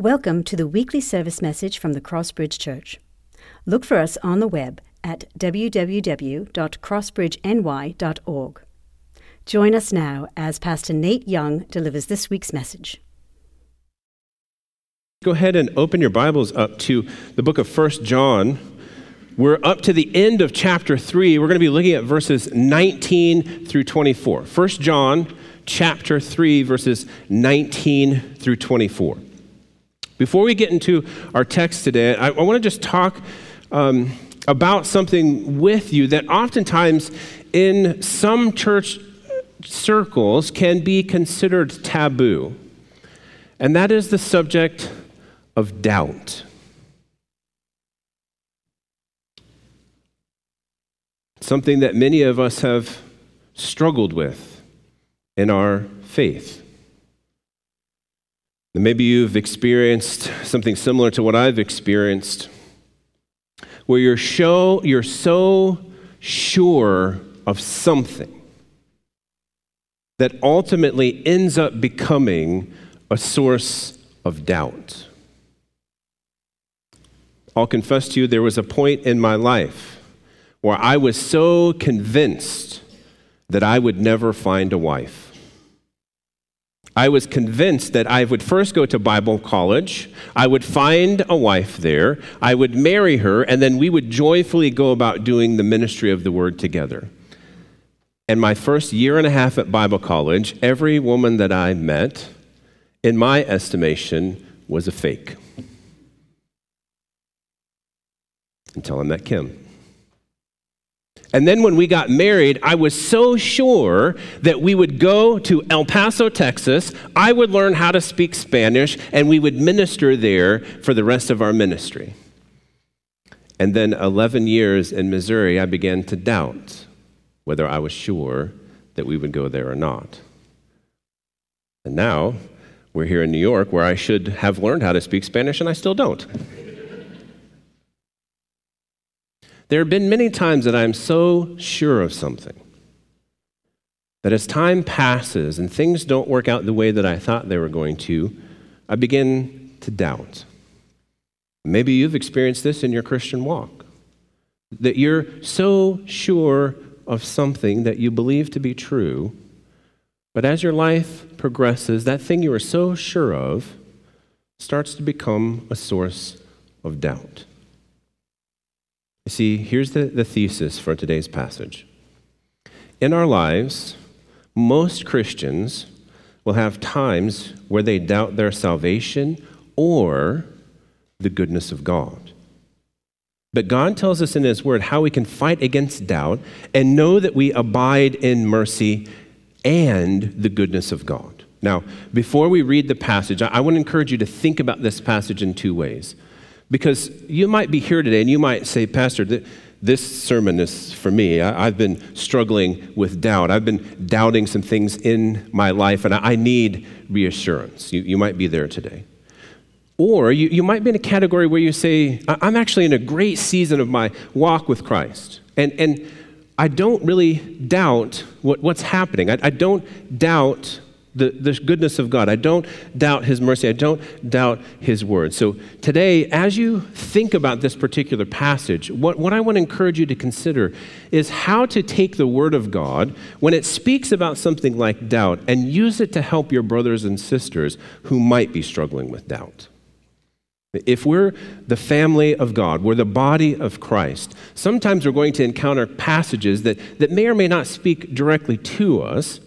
Welcome to the weekly service message from the Crossbridge Church. Look for us on the web at www.crossbridgeny.org. Join us now as Pastor Nate Young delivers this week's message. Go ahead and open your Bibles up to the book of First John. We're up to the end of chapter 3. We're going to be looking at verses 19 through 24. First John chapter 3 verses 19 through 24. Before we get into our text today, I, I want to just talk um, about something with you that oftentimes in some church circles can be considered taboo, and that is the subject of doubt. Something that many of us have struggled with in our faith. Maybe you've experienced something similar to what I've experienced, where you're, show, you're so sure of something that ultimately ends up becoming a source of doubt. I'll confess to you, there was a point in my life where I was so convinced that I would never find a wife. I was convinced that I would first go to Bible college, I would find a wife there, I would marry her, and then we would joyfully go about doing the ministry of the word together. And my first year and a half at Bible college, every woman that I met, in my estimation, was a fake. Until I met Kim. And then when we got married, I was so sure that we would go to El Paso, Texas. I would learn how to speak Spanish, and we would minister there for the rest of our ministry. And then 11 years in Missouri, I began to doubt whether I was sure that we would go there or not. And now we're here in New York where I should have learned how to speak Spanish, and I still don't. There have been many times that I'm so sure of something that as time passes and things don't work out the way that I thought they were going to, I begin to doubt. Maybe you've experienced this in your Christian walk. That you're so sure of something that you believe to be true, but as your life progresses, that thing you were so sure of starts to become a source of doubt. See, here's the, the thesis for today's passage. In our lives, most Christians will have times where they doubt their salvation or the goodness of God. But God tells us in His Word how we can fight against doubt and know that we abide in mercy and the goodness of God. Now, before we read the passage, I want to encourage you to think about this passage in two ways. Because you might be here today and you might say, Pastor, this sermon is for me. I, have been struggling with doubt. I've been doubting some things in my life, and I, need reassurance. You, you might be there today. Or you, you might be in a category where you say, I'm actually in a great season of my walk with Christ. And, and I don't really doubt what, what's happening. I, I don't doubt the, the goodness of God. I don't doubt His mercy. I don't doubt His word. So today, as you think about this particular passage, what, what I want to encourage you to consider is how to take the word of God when it speaks about something like doubt and use it to help your brothers and sisters who might be struggling with doubt. If we're the family of God, we're the body of Christ, sometimes we're going to encounter passages that, that may or may not speak directly to us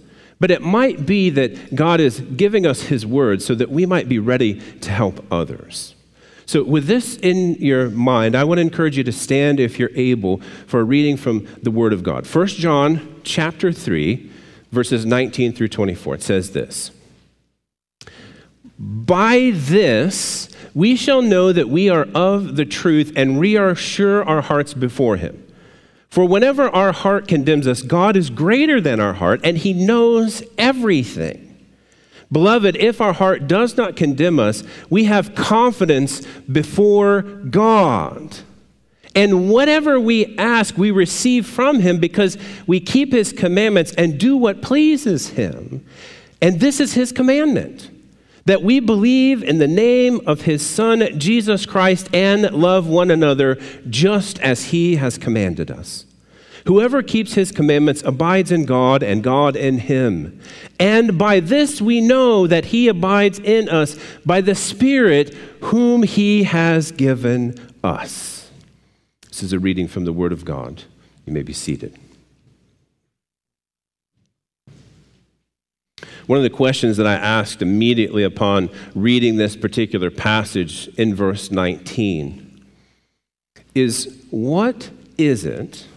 but it might be that God is giving us His word so that we might be ready to help others. So, with this in your mind, I want to encourage you to stand if you're able for a reading from the Word of God. 1 John chapter 3, verses 19 through 24. It says this By this we shall know that we are of the truth and reassure our hearts before Him. For whenever our heart condemns us, God is greater than our heart, and He knows everything. Beloved, if our heart does not condemn us, we have confidence before God. And whatever we ask, we receive from Him because we keep His commandments and do what pleases Him. And this is His commandment that we believe in the name of his Son, Jesus Christ, and love one another just as he has commanded us. Whoever keeps his commandments abides in God, and God in him. And by this we know that he abides in us by the Spirit whom he has given us. This is a reading from the Word of God. You may be seated. One of the questions that I asked immediately upon reading this particular passage in verse 19 is what is it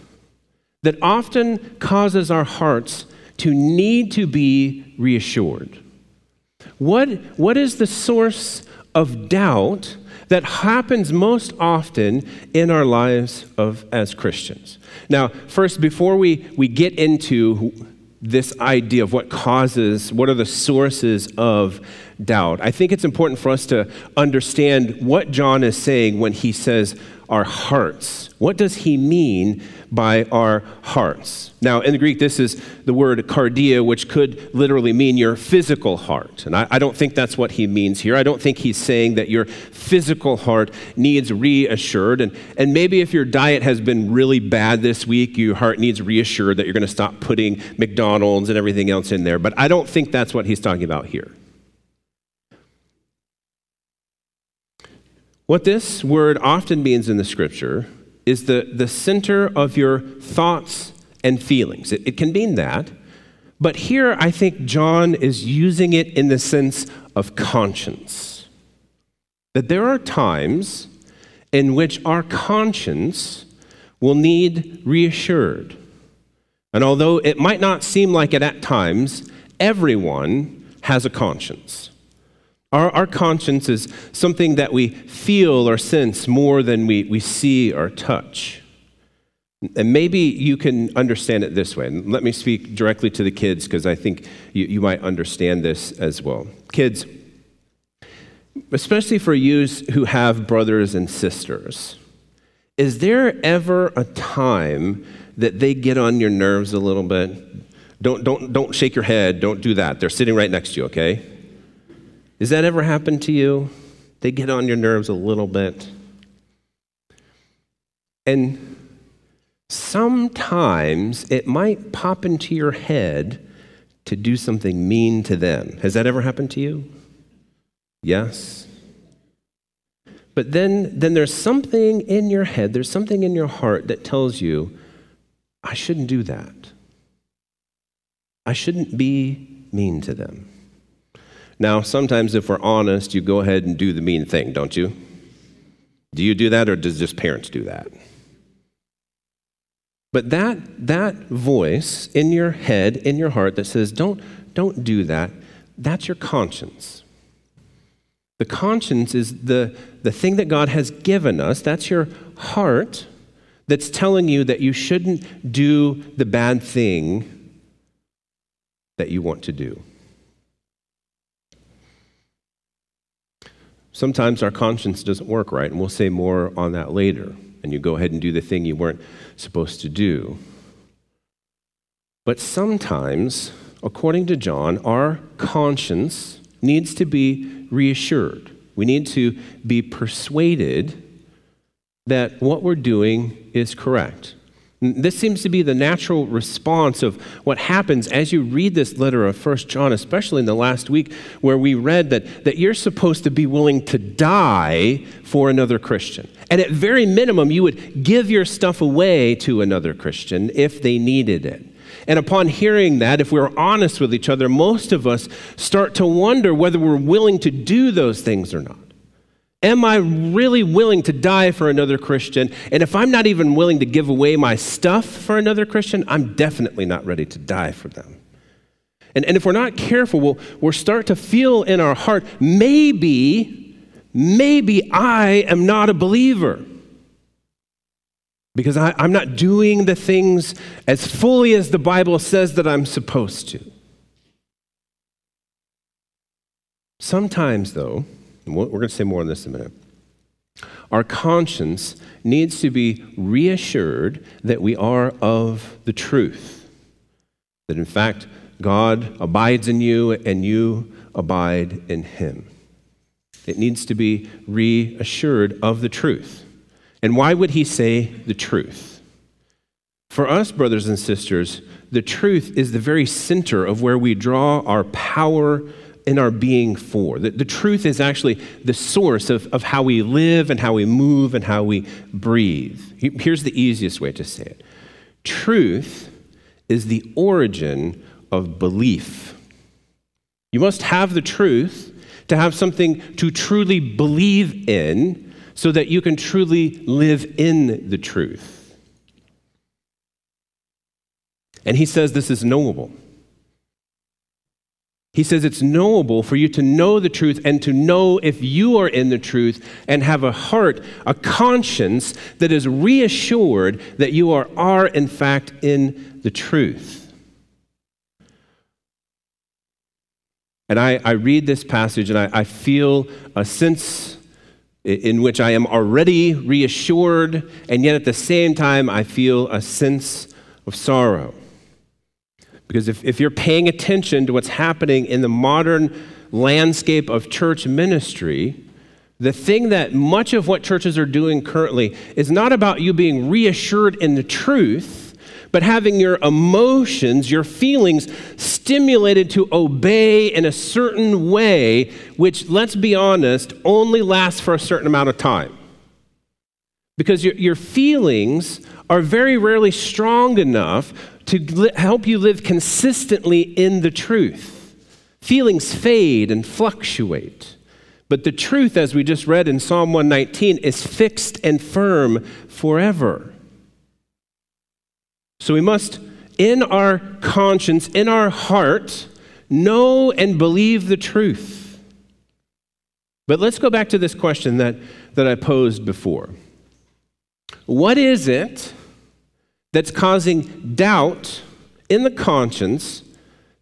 that often causes our hearts to need to be reassured? What, what is the source of doubt that happens most often in our lives of, as Christians? Now, first, before we, we get into this idea of what causes, what are the sources of doubt. I think it's important for us to understand what John is saying when he says our hearts. What does he mean by our hearts? Now, in the Greek, this is the word cardia, which could literally mean your physical heart. And I, I, don't think that's what he means here. I don't think he's saying that your physical heart needs reassured. And, and maybe if your diet has been really bad this week, your heart needs reassured that you're going to stop putting McDonald's and everything else in there. But I don't think that's what he's talking about here. What this word often means in the scripture is the, the center of your thoughts and feelings. It, it can mean that. But here, I think John is using it in the sense of conscience. That there are times in which our conscience will need reassured. And although it might not seem like it at times, everyone has a conscience. Our, our conscience is something that we feel or sense more than we, we see or touch. And maybe you can understand it this way. And let me speak directly to the kids because I think you, you might understand this as well. Kids, especially for you who have brothers and sisters, is there ever a time that they get on your nerves a little bit? Don't, don't, don't shake your head. Don't do that. They're sitting right next to you, okay? Has that ever happened to you? They get on your nerves a little bit. And sometimes it might pop into your head to do something mean to them. Has that ever happened to you? Yes. But then, then there's something in your head, there's something in your heart that tells you, I shouldn't do that. I shouldn't be mean to them. Now, sometimes if we're honest, you go ahead and do the mean thing, don't you? Do you do that or does just parents do that? But that, that voice in your head, in your heart that says, don't, don't do that, that's your conscience. The conscience is the, the thing that God has given us. That's your heart that's telling you that you shouldn't do the bad thing that you want to do. Sometimes our conscience doesn't work right, and we'll say more on that later. And you go ahead and do the thing you weren't supposed to do. But sometimes, according to John, our conscience needs to be reassured. We need to be persuaded that what we're doing is correct. This seems to be the natural response of what happens as you read this letter of First John, especially in the last week, where we read that, that you're supposed to be willing to die for another Christian. And at very minimum, you would give your stuff away to another Christian if they needed it. And upon hearing that, if we're honest with each other, most of us start to wonder whether we're willing to do those things or not. Am I really willing to die for another Christian? And if I'm not even willing to give away my stuff for another Christian, I'm definitely not ready to die for them. And, and if we're not careful, we'll, we'll start to feel in our heart maybe, maybe I am not a believer because I, I'm not doing the things as fully as the Bible says that I'm supposed to. Sometimes, though, and we're going to say more on this in a minute. Our conscience needs to be reassured that we are of the truth. That in fact, God abides in you and you abide in him. It needs to be reassured of the truth. And why would he say the truth? For us, brothers and sisters, the truth is the very center of where we draw our power in our being for. The, the truth is actually the source of, of how we live and how we move and how we breathe. Here's the easiest way to say it truth is the origin of belief. You must have the truth to have something to truly believe in so that you can truly live in the truth. And he says this is knowable. He says it's knowable for you to know the truth and to know if you are in the truth and have a heart, a conscience that is reassured that you are, are in fact in the truth. And I, I read this passage and I, I feel a sense in which I am already reassured, and yet at the same time, I feel a sense of sorrow. Because if, if you're paying attention to what's happening in the modern landscape of church ministry, the thing that much of what churches are doing currently is not about you being reassured in the truth, but having your emotions, your feelings stimulated to obey in a certain way, which, let's be honest, only lasts for a certain amount of time. Because your, your feelings are very rarely strong enough to li- help you live consistently in the truth. Feelings fade and fluctuate. But the truth, as we just read in Psalm 119, is fixed and firm forever. So we must, in our conscience, in our heart, know and believe the truth. But let's go back to this question that, that I posed before. What is it that's causing doubt in the conscience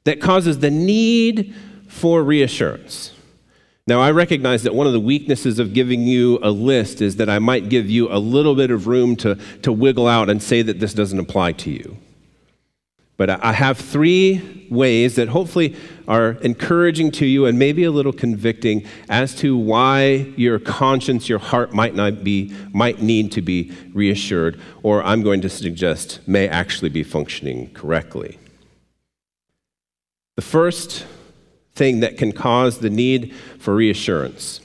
that causes the need for reassurance. Now, I recognize that one of the weaknesses of giving you a list is that I might give you a little bit of room to, to wiggle out and say that this doesn't apply to you. But I have three ways that hopefully are encouraging to you and maybe a little convicting as to why your conscience, your heart might not be, might need to be reassured, or I'm going to suggest may actually be functioning correctly. The first thing that can cause the need for reassurance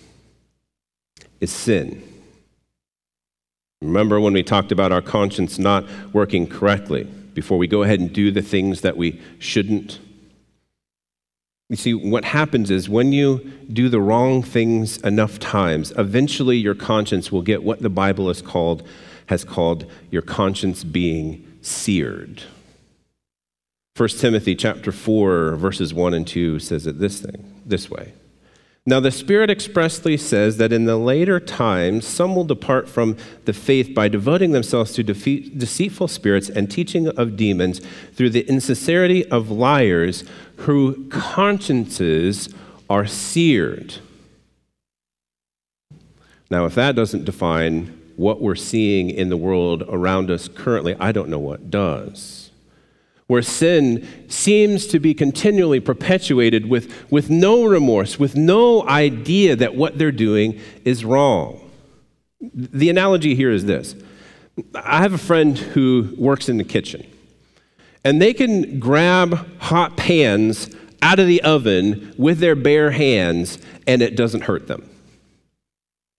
is sin. Remember when we talked about our conscience not working correctly? Before we go ahead and do the things that we shouldn't. You see, what happens is when you do the wrong things enough times, eventually your conscience will get what the Bible has called, has called your conscience being seared. 1 Timothy chapter 4, verses 1 and 2 says it this thing, this way. Now, the Spirit expressly says that in the later times, some will depart from the faith by devoting themselves to deceitful spirits and teaching of demons through the insincerity of liars whose consciences are seared. Now, if that doesn't define what we're seeing in the world around us currently, I don't know what does where sin seems to be continually perpetuated with, with no remorse, with no idea that what they're doing is wrong. The analogy here is this I have a friend who works in the kitchen, and they can grab hot pans out of the oven with their bare hands, and it doesn't hurt them.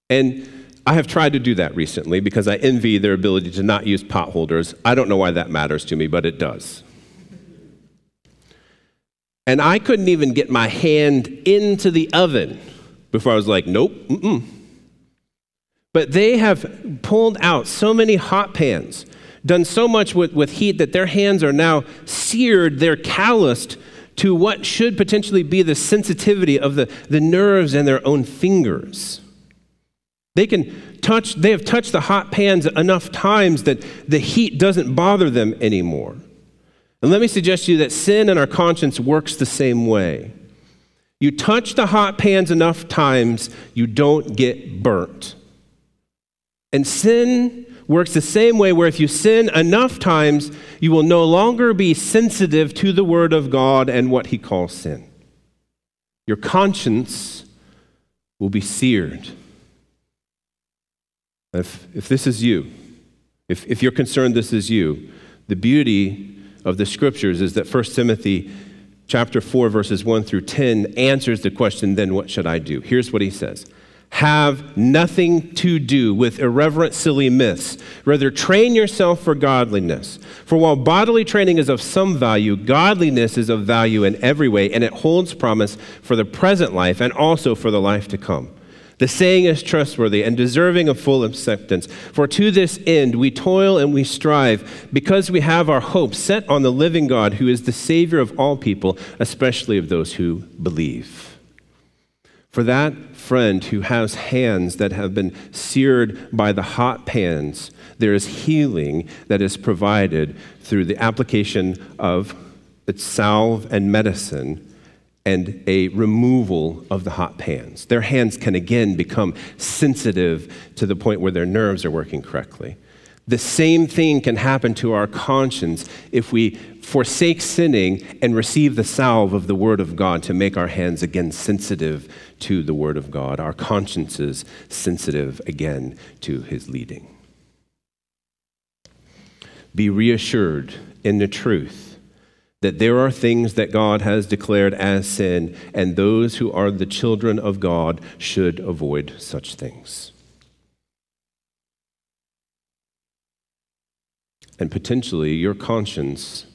And I have tried to do that recently because I envy their ability to not use pot holders. I don't know why that matters to me, but it does. And I couldn't even get my hand into the oven before I was like, nope, mm-mm. But they have pulled out so many hot pans, done so much with, with heat that their hands are now seared, they're calloused to what should potentially be the sensitivity of the, the nerves in their own fingers. They can touch, they have touched the hot pans enough times that the heat doesn't bother them anymore. And let me suggest to you that sin in our conscience works the same way. You touch the hot pans enough times, you don't get burnt. And sin works the same way, where if you sin enough times, you will no longer be sensitive to the Word of God and what He calls sin. Your conscience will be seared. If, if this is you, if, if you're concerned this is you, the beauty of the scriptures is that 1 Timothy chapter 4 verses 1 through 10 answers the question then what should I do? Here's what he says have nothing to do with irreverent, silly myths. Rather, train yourself for godliness. For while bodily training is of some value, godliness is of value in every way, and it holds promise for the present life and also for the life to come. The saying is trustworthy and deserving of full acceptance. For to this end we toil and we strive, because we have our hope set on the living God, who is the Savior of all people, especially of those who believe. For that friend who has hands that have been seared by the hot pans, there is healing that is provided through the application of its salve and medicine and a removal of the hot pans. Their hands can again become sensitive to the point where their nerves are working correctly. The same thing can happen to our conscience if we forsake sinning and receive the salve of the Word of God to make our hands again sensitive to the Word of God, our consciences sensitive again to His leading. Be reassured in the truth that there are things that God has declared as sin, and those who are the children of God should avoid such things. And potentially, your conscience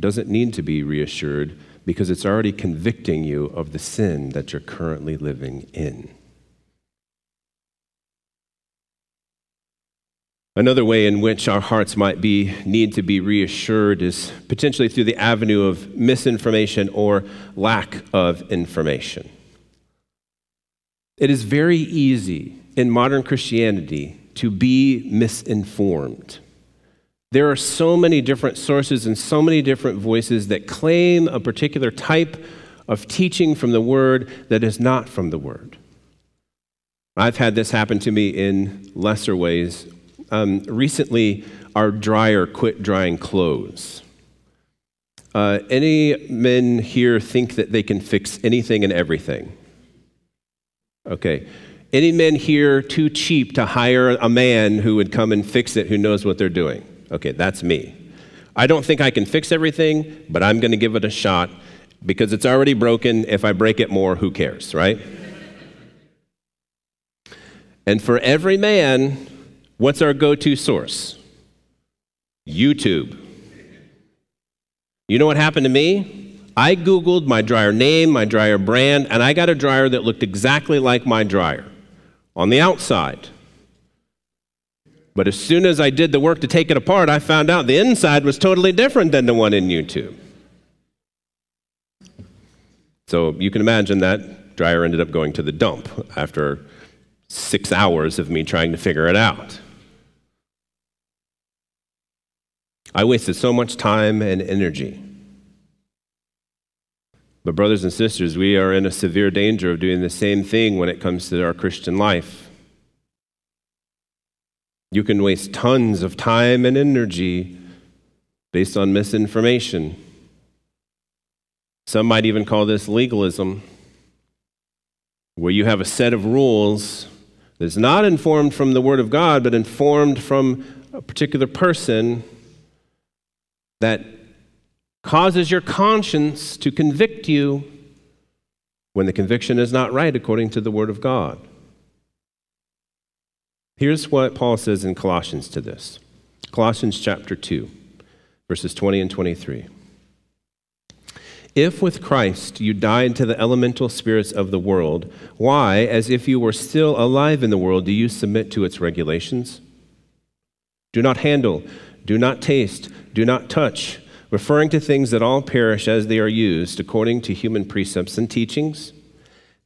doesn't need to be reassured because it's already convicting you of the sin that you're currently living in. Another way in which our hearts might be need to be reassured is potentially through the avenue of misinformation or lack of information. It is very easy in modern Christianity to be misinformed. There are so many different sources and so many different voices that claim a particular type of teaching from the Word that is not from the Word. I've had this happen to me in lesser ways. Um, recently, our dryer quit drying clothes. Uh, any men here think that they can fix anything and everything? Okay. Any men here too cheap to hire a man who would come and fix it who knows what they're doing? Okay, that's me. I don't think I can fix everything, but I'm going to give it a shot because it's already broken. If I break it more, who cares, right? And for every man, what's our go to source? YouTube. You know what happened to me? I Googled my dryer name, my dryer brand, and I got a dryer that looked exactly like my dryer on the outside. But as soon as I did the work to take it apart, I found out the inside was totally different than the one in YouTube. So you can imagine that dryer ended up going to the dump after six hours of me trying to figure it out. I wasted so much time and energy. But, brothers and sisters, we are in a severe danger of doing the same thing when it comes to our Christian life. You can waste tons of time and energy based on misinformation. Some might even call this legalism, where you have a set of rules that's not informed from the Word of God, but informed from a particular person that causes your conscience to convict you when the conviction is not right according to the Word of God. Here's what Paul says in Colossians to this Colossians chapter 2, verses 20 and 23. If with Christ you died to the elemental spirits of the world, why, as if you were still alive in the world, do you submit to its regulations? Do not handle, do not taste, do not touch, referring to things that all perish as they are used according to human precepts and teachings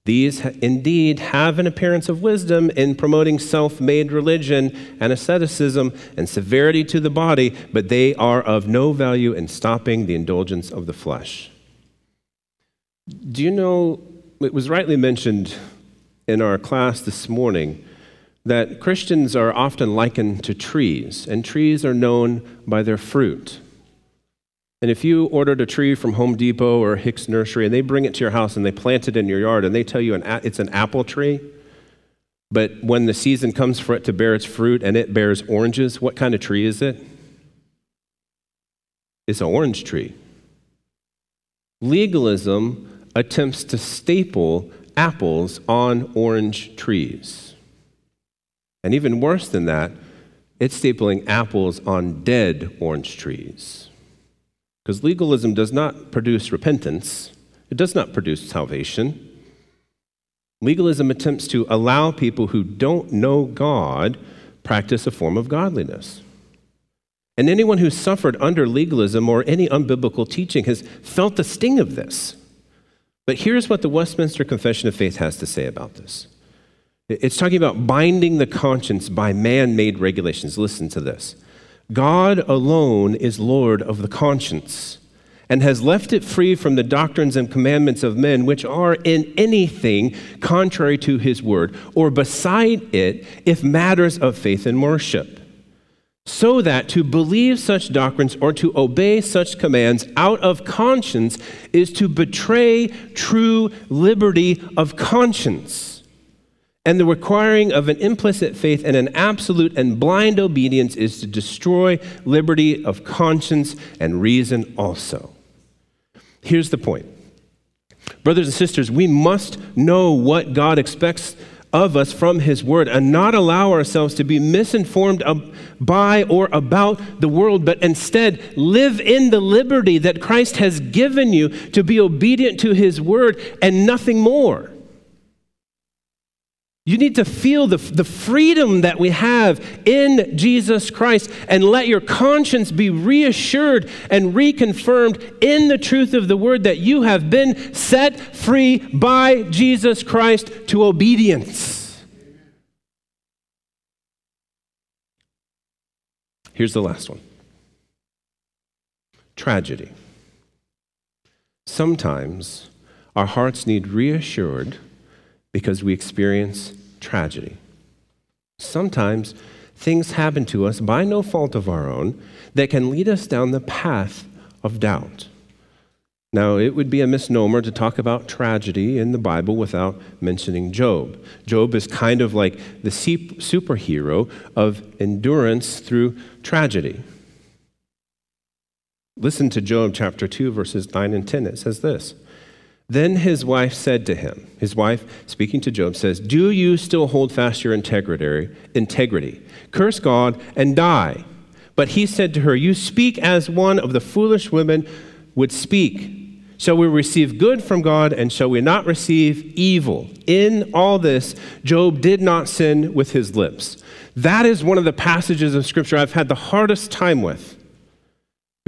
these indeed have an appearance of wisdom in promoting self made religion and asceticism and severity to the body, but they are of no value in stopping the indulgence of the flesh. Do you know, it was rightly mentioned in our class this morning that Christians are often likened to trees, and trees are known by their fruit. And if you ordered a tree from Home Depot or Hicks Nursery and they bring it to your house and they plant it in your yard and they tell you an, it's an apple tree, but when the season comes for it to bear its fruit and it bears oranges, what kind of tree is it? It's an orange tree. Legalism attempts to staple apples on orange trees. And even worse than that, it's stapling apples on dead orange trees. Because legalism does not produce repentance, it does not produce salvation. Legalism attempts to allow people who don't know God practice a form of godliness. And anyone who's suffered under legalism or any unbiblical teaching has felt the sting of this. But here's what the Westminster Confession of Faith has to say about this it's talking about binding the conscience by man made regulations. Listen to this God alone is Lord of the conscience and has left it free from the doctrines and commandments of men, which are in anything contrary to his word, or beside it, if matters of faith and worship so that to believe such doctrines or to obey such commands out of conscience is to betray true liberty of conscience. And the requiring of an implicit faith and an absolute and blind obedience is to destroy liberty of conscience and reason also. Here's the point. Brothers and sisters, we must know what God expects of us from His Word and not allow ourselves to be misinformed by or about the world, but instead live in the liberty that Christ has given you to be obedient to His Word and nothing more. You need to feel the, the freedom that we have in Jesus Christ and let your conscience be reassured and reconfirmed in the truth of the word that you have been set free by Jesus Christ to obedience. Here's the last one tragedy. Sometimes our hearts need reassured because we experience tragedy. Sometimes things happen to us by no fault of our own that can lead us down the path of doubt. Now, it would be a misnomer to talk about tragedy in the Bible without mentioning Job. Job is kind of like the superhero of endurance through tragedy. Listen to Job chapter 2, verses 9 and 10. It says this then his wife said to him, his wife, speaking to Job, says, Do you still hold fast your integrity? integrity? Curse God and die. But he said to her, You speak as one of the foolish women would speak. Shall we receive good from God and shall we not receive evil? In all this, Job did not sin with his lips. That is one of the passages of Scripture I've had the hardest time with.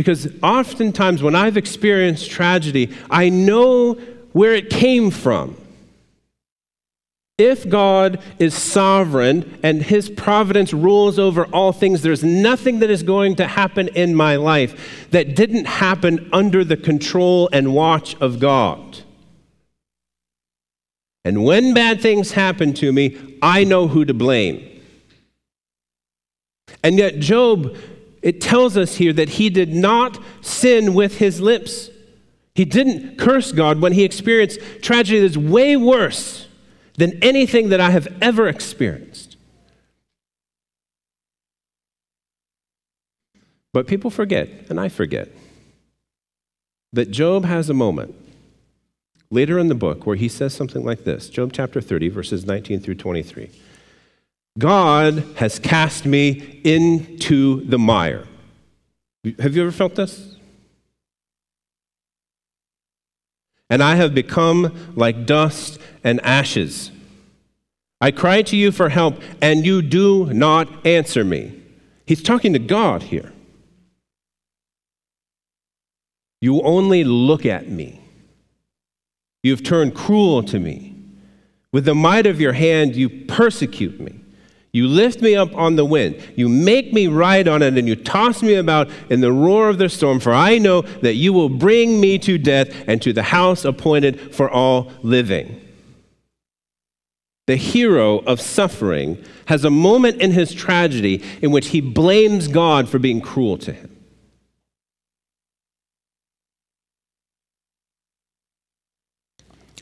Because oftentimes when I've experienced tragedy, I know where it came from. If God is sovereign and his providence rules over all things, there's nothing that is going to happen in my life that didn't happen under the control and watch of God. And when bad things happen to me, I know who to blame. And yet, Job, it tells us here that he did not sin with his lips. He didn't curse God when he experienced tragedy that's way worse than anything that I have ever experienced. But people forget, and I forget, that Job has a moment later in the book where he says something like this Job chapter 30, verses 19 through 23. God has cast me into the mire. Have you ever felt this? and I have become like dust and ashes. I cry to you for help, and you do not answer me. He's talking to God here. You only look at me. You've turned cruel to me. With the might of your hand, you persecute me. You lift me up on the wind. You make me ride on it, and you toss me about in the roar of the storm, for I know that you will bring me to death and to the house appointed for all living. The hero of suffering has a moment in his tragedy in which he blames God for being cruel to him.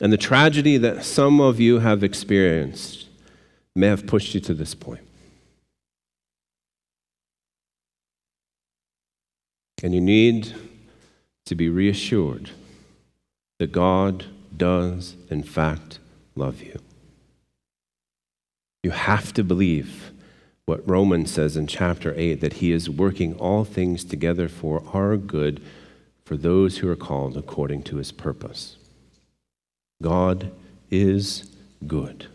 And the tragedy that some of you have experienced may have pushed you to this point. And you need to be reassured that God does, in fact, love you. You have to believe what Romans says in chapter 8 that he is working all things together for our good for those who are called according to his purpose. God is good.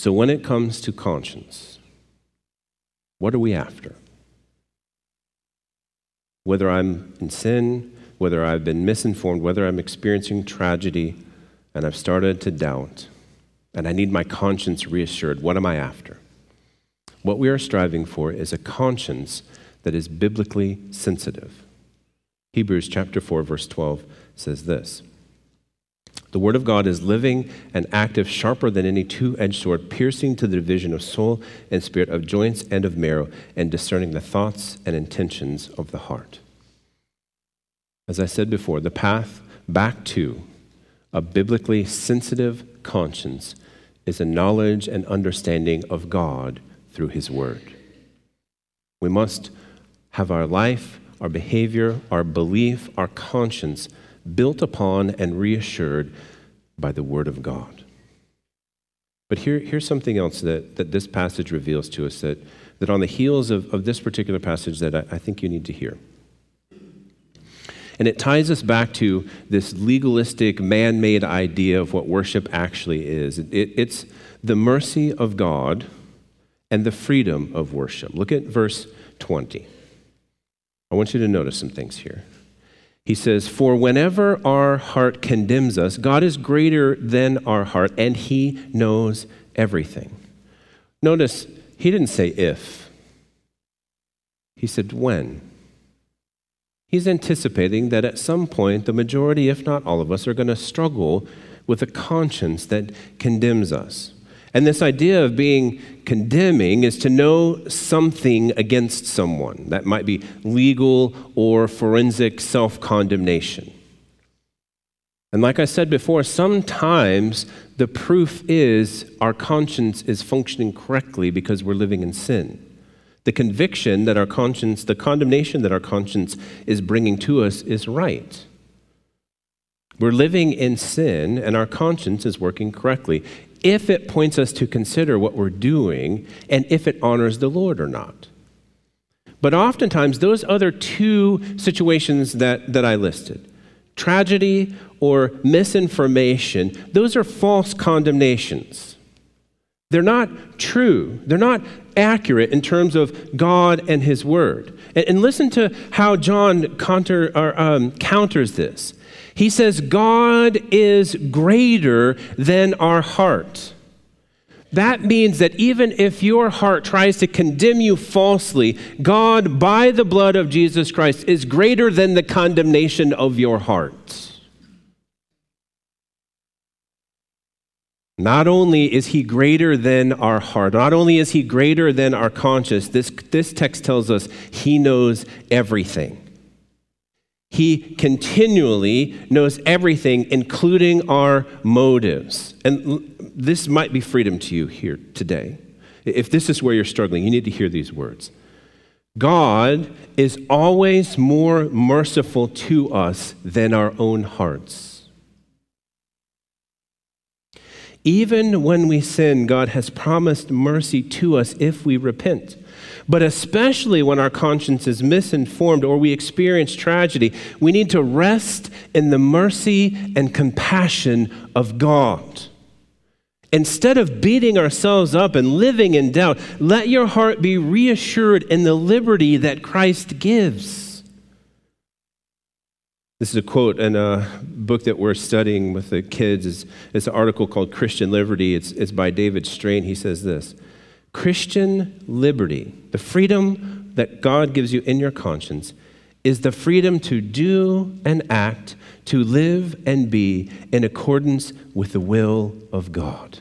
So when it comes to conscience, what are we after? Whether I'm in sin, whether I've been misinformed, whether I'm experiencing tragedy and I've started to doubt, and I need my conscience reassured, what am I after? What we are striving for is a conscience that is biblically sensitive. Hebrews chapter 4 verse 12 says this. The word of God is living and active, sharper than any two-edged sword, piercing to the division of soul and spirit, of joints and of marrow, and discerning the thoughts and intentions of the heart. As I said before, the path back to a biblically sensitive conscience is a knowledge and understanding of God through His Word. We must have our life, our behavior, our belief, our conscience built upon and reassured by the Word of God. But here, here's something else that, that this passage reveals to us that, that on the heels of, of this particular passage that I, I think you need to hear. And it ties us back to this legalistic, man made idea of what worship actually is. It, it's the mercy of God and the freedom of worship. Look at verse 20. I want you to notice some things here. He says, For whenever our heart condemns us, God is greater than our heart, and He knows everything. Notice, He didn't say if, He said when. He's anticipating that at some point, the majority, if not all of us, are going to struggle with a conscience that condemns us. And this idea of being condemning is to know something against someone. That might be legal or forensic self condemnation. And like I said before, sometimes the proof is our conscience is functioning correctly because we're living in sin. The conviction that our conscience, the condemnation that our conscience is bringing to us is right. We're living in sin and our conscience is working correctly if it points us to consider what we're doing and if it honors the Lord or not. But oftentimes, those other two situations that, that I listed, tragedy or misinformation, those are false condemnations. They're not true. They're not accurate in terms of God and His Word. And, and listen to how John counter, or, um, counters this. He says, God is greater than our heart. That means that even if your heart tries to condemn you falsely, God, by the blood of Jesus Christ, is greater than the condemnation of your heart. Not only is he greater than our heart, not only is he greater than our conscience, this, this text tells us he knows everything. He continually knows everything, including our motives. And this might be freedom to you here today. If this is where you're struggling, you need to hear these words. God is always more merciful to us than our own hearts. Even when we sin, God has promised mercy to us if we repent. But especially when our conscience is misinformed or we experience tragedy, we need to rest in the mercy and compassion of God. Instead of beating ourselves up and living in doubt, let your heart be reassured in the liberty that Christ gives. This is a quote in a book that we're studying with the kids. It's, it's an article called Christian Liberty. It's, it's by David Strain. He says this Christian liberty, the freedom that God gives you in your conscience, is the freedom to do and act, to live and be in accordance with the will of God.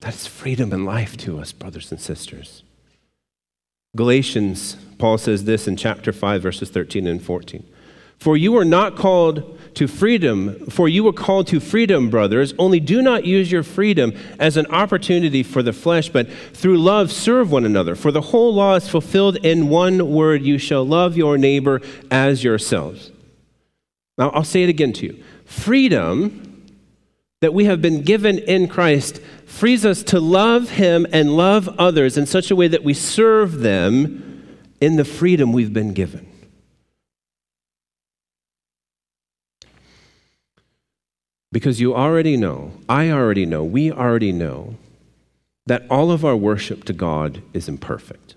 That's freedom and life to us, brothers and sisters. Galatians, Paul says this in chapter 5, verses 13 and 14. For you are not called to freedom, for you were called to freedom, brothers. Only do not use your freedom as an opportunity for the flesh, but through love serve one another. For the whole law is fulfilled in one word you shall love your neighbor as yourselves. Now, I'll say it again to you. Freedom that we have been given in Christ frees us to love Him and love others in such a way that we serve them in the freedom we've been given. Because you already know, I already know, we already know that all of our worship to God is imperfect.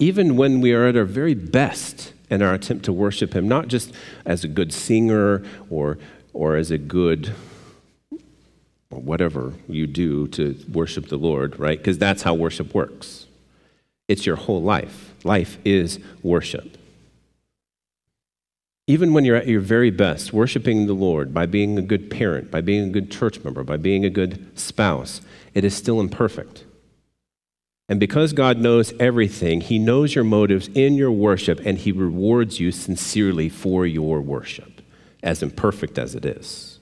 Even when we are at our very best in our attempt to worship Him, not just as a good singer or, or as a good or whatever you do to worship the Lord, right? Because that's how worship works. It's your whole life. Life is worship. Even when you're at your very best, worshiping the Lord by being a good parent, by being a good church member, by being a good spouse, it is still imperfect. And because God knows everything, He knows your motives in your worship, and He rewards you sincerely for your worship, as imperfect as it is.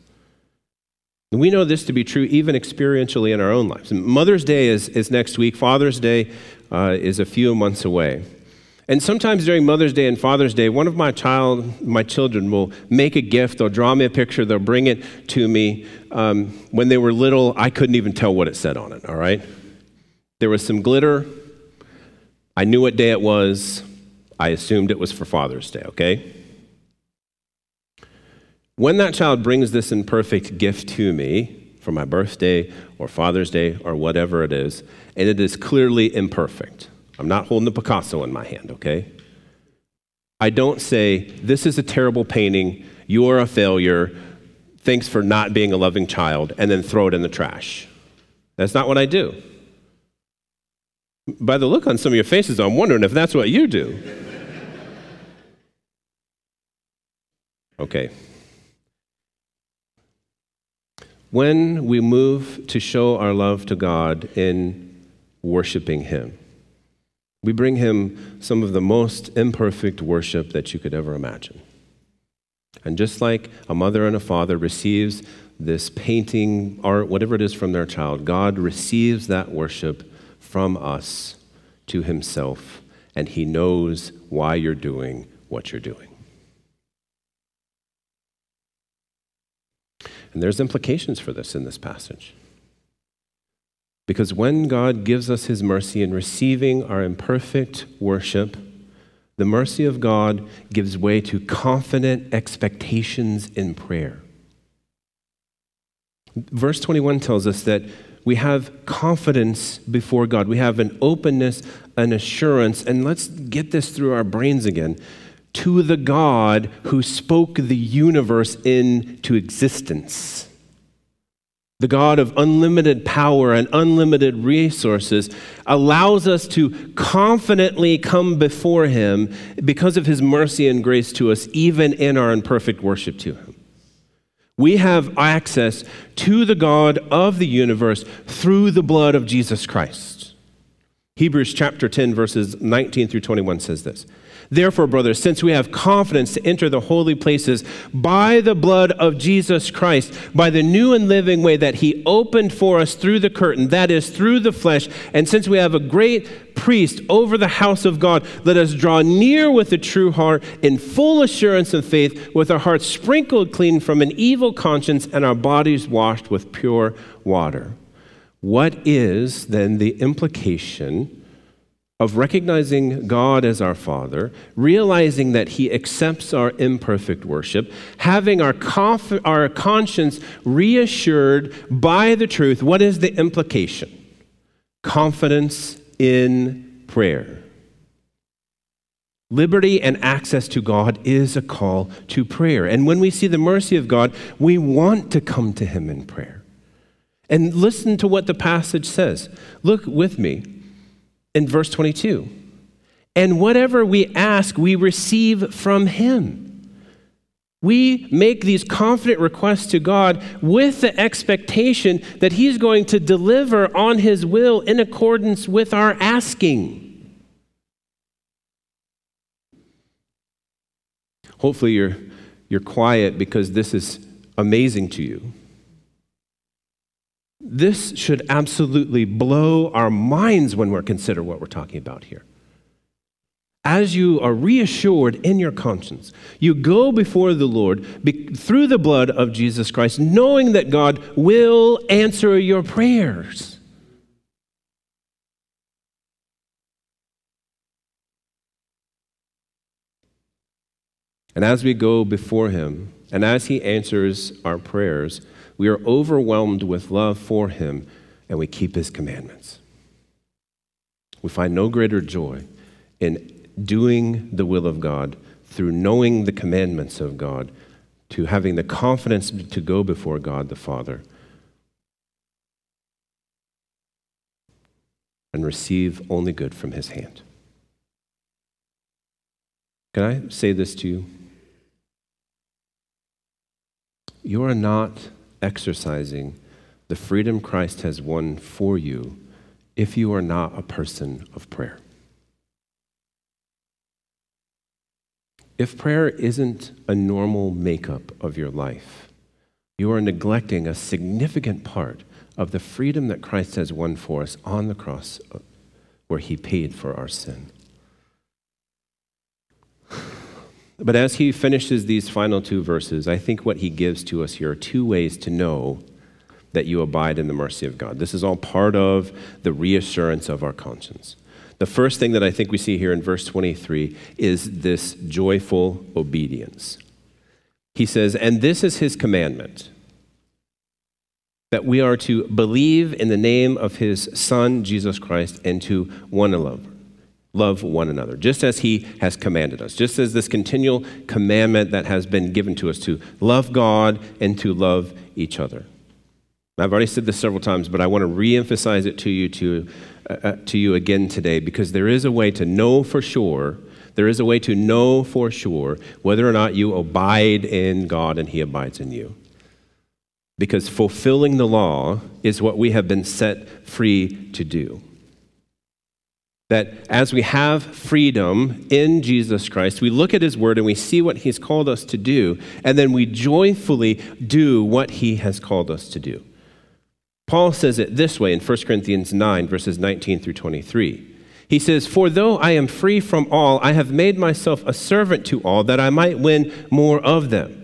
And we know this to be true even experientially in our own lives. Mother's Day is, is next week, Father's Day uh, is a few months away. And sometimes during Mother's Day and Father's Day, one of my child, my children will make a gift. They'll draw me a picture. They'll bring it to me. Um, when they were little, I couldn't even tell what it said on it. All right, there was some glitter. I knew what day it was. I assumed it was for Father's Day. Okay. When that child brings this imperfect gift to me for my birthday or Father's Day or whatever it is, and it is clearly imperfect I'm not holding the Picasso in my hand, okay? I don't say, This is a terrible painting. You're a failure. Thanks for not being a loving child, and then throw it in the trash. That's not what I do. By the look on some of your faces, I'm wondering if that's what you do. Okay. When we move to show our love to God in worshiping Him, we bring him some of the most imperfect worship that you could ever imagine. And just like a mother and a father receives this painting, art, whatever it is from their child, God receives that worship from us to himself, and he knows why you're doing what you're doing. And there's implications for this in this passage. Because when God gives us his mercy in receiving our imperfect worship, the mercy of God gives way to confident expectations in prayer. Verse 21 tells us that we have confidence before God. We have an openness, an assurance, and let's get this through our brains again to the God who spoke the universe into existence the God of unlimited power and unlimited resources, allows us to confidently come before Him because of His mercy and grace to us, even in our imperfect worship to Him. We have access to the God of the universe through the blood of Jesus Christ. Hebrews chapter 10, verses 19 through 21 says this. Therefore, brothers, since we have confidence to enter the holy places by the blood of Jesus Christ, by the new and living way that he opened for us through the curtain, that is, through the flesh, and since we have a great priest over the house of God, let us draw near with a true heart in full assurance of faith, with our hearts sprinkled clean from an evil conscience and our bodies washed with pure water. What is then the implication? of recognizing God as our Father, realizing that He accepts our imperfect worship, having our, conf- our conscience reassured by the truth. What is the implication? Confidence in prayer. Liberty and access to God is a call to prayer. And when we see the mercy of God, we want to come to Him in prayer. And listen to what the passage says. Look with me in verse 22. And whatever we ask, we receive from Him. We make these confident requests to God with the expectation that He's going to deliver on His will in accordance with our asking. Hopefully, you're, you're quiet because this is amazing to you. This should absolutely blow our minds when we're consider what we're talking about here. As you are reassured in your conscience, you go before the Lord be, through the blood of Jesus Christ, knowing that God will answer your prayers. And as we go before Him, and as He answers our prayers, we are overwhelmed with love for Him and we keep His commandments. We find no greater joy in doing the will of God through knowing the commandments of God to having the confidence to go before God the Father and receive only good from His hand. Can I say this to you? You are not exercising the freedom Christ has won for you if you are not a person of prayer. If prayer isn't a normal makeup of your life, you are neglecting a significant part of the freedom that Christ has won for us on the cross uh, where he paid for our sin. But as he finishes these final two verses, I think what he gives to us here are two ways to know that you abide in the mercy of God. This is all part of the reassurance of our conscience. The first thing that I think we see here in verse 23 is this joyful obedience. He says, And this is his commandment that we are to believe in the name of his Son, Jesus Christ, and to one another love one another, just as he has commanded us, just as this continual commandment that has been given to us to love God and to love each other. I've already said this several times, but I want to reemphasize it to you to, uh, uh, to you again today because there is a way to know for sure. There is a way to know for sure whether or not you abide in God and He abides in you. Because fulfilling the law is what we have been set free to do. That as we have freedom in Jesus Christ, we look at His Word and we see what He's called us to do, and then we joyfully do what He has called us to do. Paul says it this way in 1 Corinthians 9, verses 19 through 23. He says, For though I am free from all, I have made myself a servant to all, that I might win more of them.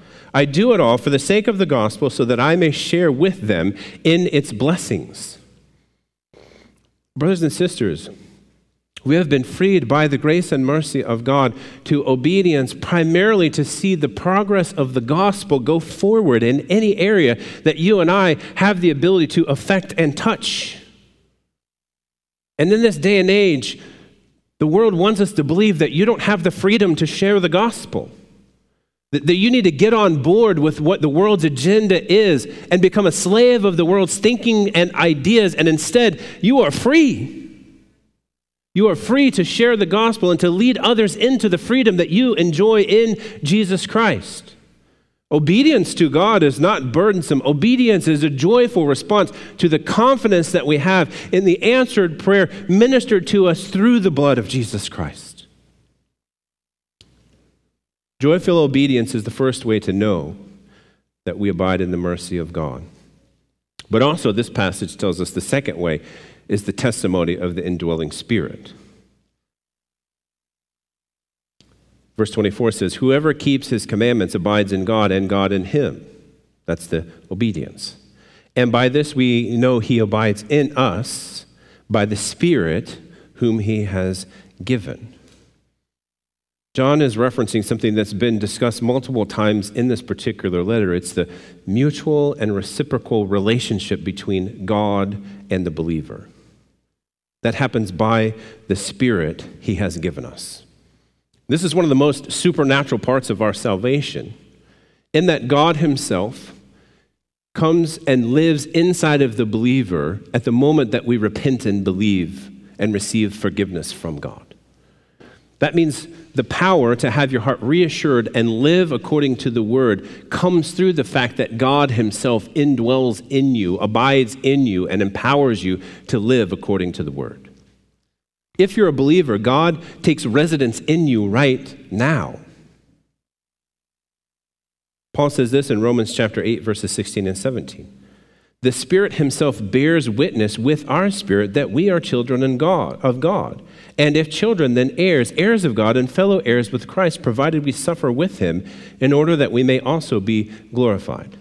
I do it all for the sake of the gospel so that I may share with them in its blessings. Brothers and sisters, we have been freed by the grace and mercy of God to obedience primarily to see the progress of the gospel go forward in any area that you and I have the ability to affect and touch. And in this day and age, the world wants us to believe that you don't have the freedom to share the gospel. That you need to get on board with what the world's agenda is and become a slave of the world's thinking and ideas, and instead, you are free. You are free to share the gospel and to lead others into the freedom that you enjoy in Jesus Christ. Obedience to God is not burdensome. Obedience is a joyful response to the confidence that we have in the answered prayer ministered to us through the blood of Jesus Christ. Joyful obedience is the first way to know that we abide in the mercy of God. But also, this passage tells us the second way is the testimony of the indwelling spirit. Verse 24 says, Whoever keeps his commandments abides in God and God in him. That's the obedience. And by this we know he abides in us by the Spirit whom he has given. John is referencing something that's been discussed multiple times in this particular letter. It's the mutual and reciprocal relationship between God and the believer. That happens by the Spirit He has given us. This is one of the most supernatural parts of our salvation, in that God Himself comes and lives inside of the believer at the moment that we repent and believe and receive forgiveness from God. That means the power to have your heart reassured and live according to the word comes through the fact that God Himself indwells in you, abides in you, and empowers you to live according to the word. If you're a believer, God takes residence in you right now. Paul says this in Romans chapter 8, verses 16 and 17. The Spirit Himself bears witness with our spirit that we are children of God. And if children, then heirs, heirs of God, and fellow heirs with Christ, provided we suffer with Him, in order that we may also be glorified.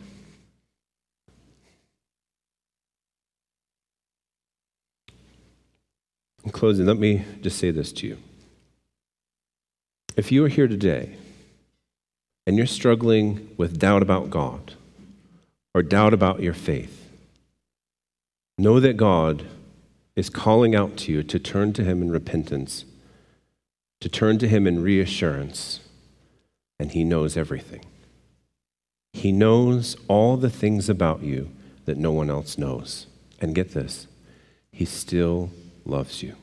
In closing, let me just say this to you. If you are here today and you're struggling with doubt about God or doubt about your faith, know that God is calling out to you to turn to Him in repentance, to turn to Him in reassurance, and He knows everything. He knows all the things about you that no one else knows. And get this, He still loves you.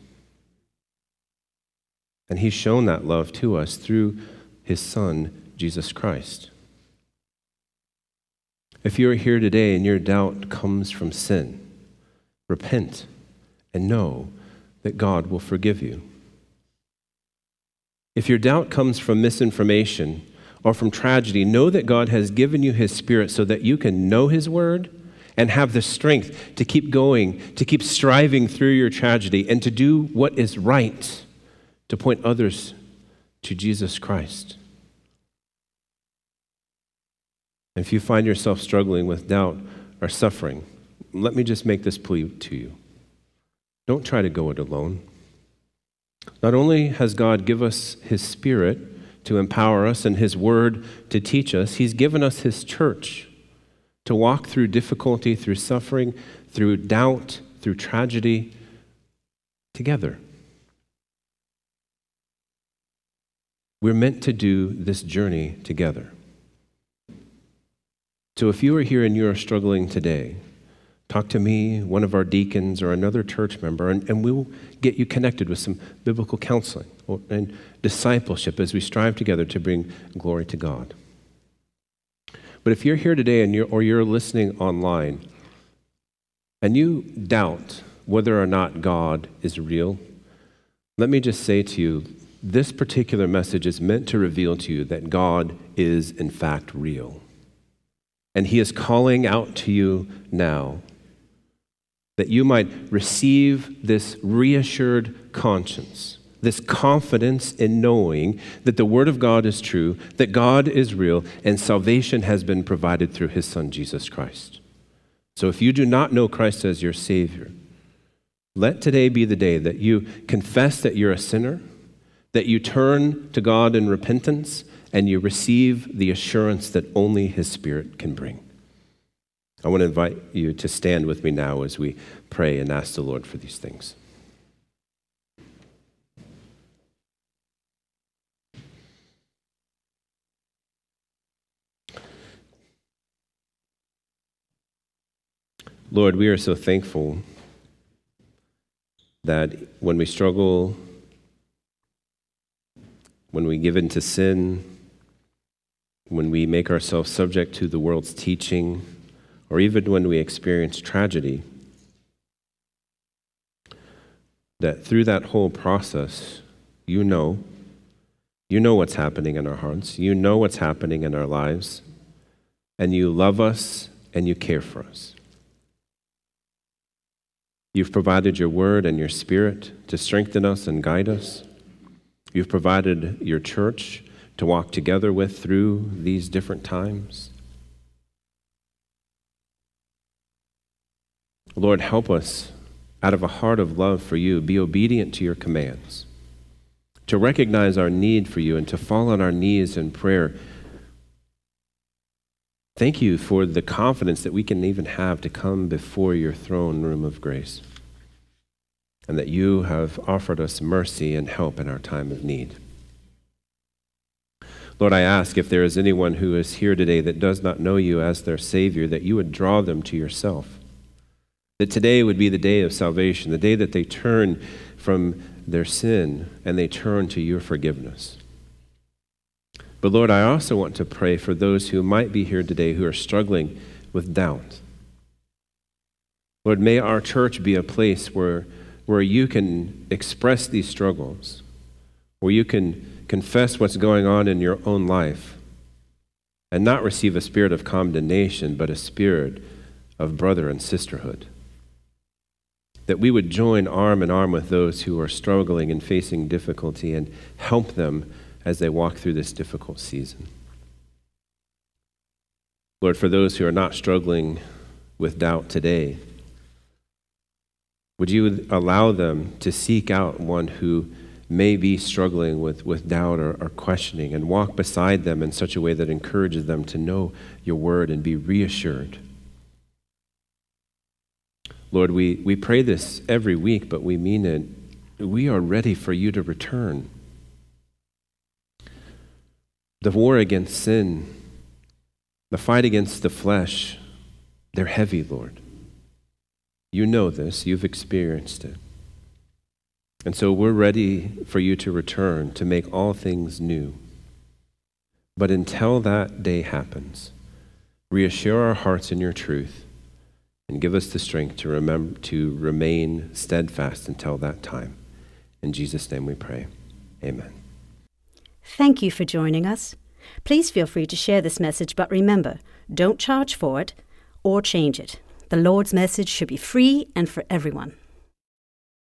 And He's shown that love to us through His Son, Jesus Christ. If you're here today and your doubt comes from sin, repent and know that God will forgive you. If your doubt comes from misinformation or from tragedy, know that God has given you His Spirit so that you can know His Word and have the strength to keep going, to keep striving through your tragedy, and to do what is right to point others to Jesus Christ. If you find yourself struggling with doubt or suffering, let me just make this plea to you. Don't try to go it alone. Not only has God given us His Spirit to empower us and His Word to teach us, He's given us His church to walk through difficulty, through suffering, through doubt, through tragedy together. We're meant to do this journey together. So if you are here and you are struggling today, talk to me, one of our deacons, or another church member, and, and we will get you connected with some biblical counseling and discipleship as we strive together to bring glory to God. But if you're here today and you're, or you're listening online and you doubt whether or not God is real, let me just say to you this particular message is meant to reveal to you that God is, in fact, real. And He is calling out to you now that you might receive this reassured conscience this confidence in knowing that the Word of God is true, that God is real, and salvation has been provided through His Son, Jesus Christ. So if you do not know Christ as your Savior, let today be the day that you confess that you're a sinner, that you turn to God in repentance, and you receive the assurance that only His Spirit can bring. I want to invite you to stand with me now as we pray and ask the Lord for these things. Lord, we are so thankful that when we struggle, when we give in to sin, when we make ourselves subject to the world's teaching, or even when we experience tragedy, that through that whole process, you know, you know what's happening in our hearts, you know what's happening in our lives, and you love us and you care for us. You've provided your word and your spirit to strengthen us and guide us. You've provided your church to walk together with through these different times. Lord, help us out of a heart of love for you, be obedient to your commands, to recognize our need for you, and to fall on our knees in prayer. Thank you for the confidence that we can even have to come before your throne room of grace and that you have offered us mercy and help in our time of need. Lord, I ask if there is anyone who is here today that does not know you as their Savior, that you would draw them to yourself. That today would be the day of salvation, the day that they turn from their sin and they turn to your forgiveness. But Lord, I also want to pray for those who might be here today who are struggling with doubt. Lord, may our church be a place where, where you can express these struggles, where you can confess what's going on in your own life and not receive a spirit of condemnation, but a spirit of brother and sisterhood. That we would join arm in arm with those who are struggling and facing difficulty and help them as they walk through this difficult season. Lord, for those who are not struggling with doubt today, would you allow them to seek out one who may be struggling with, with doubt or, or questioning and walk beside them in such a way that encourages them to know your word and be reassured. Lord, we, we pray this every week, but we mean it. We are ready for you to return. The war against sin, the fight against the flesh, they're heavy, Lord. You know this, you've experienced it. And so we're ready for you to return to make all things new. But until that day happens, reassure our hearts in your truth and give us the strength to remember to remain steadfast until that time. In Jesus' name we pray. Amen. Thank you for joining us. Please feel free to share this message, but remember, don't charge for it or change it. The Lord's message should be free and for everyone.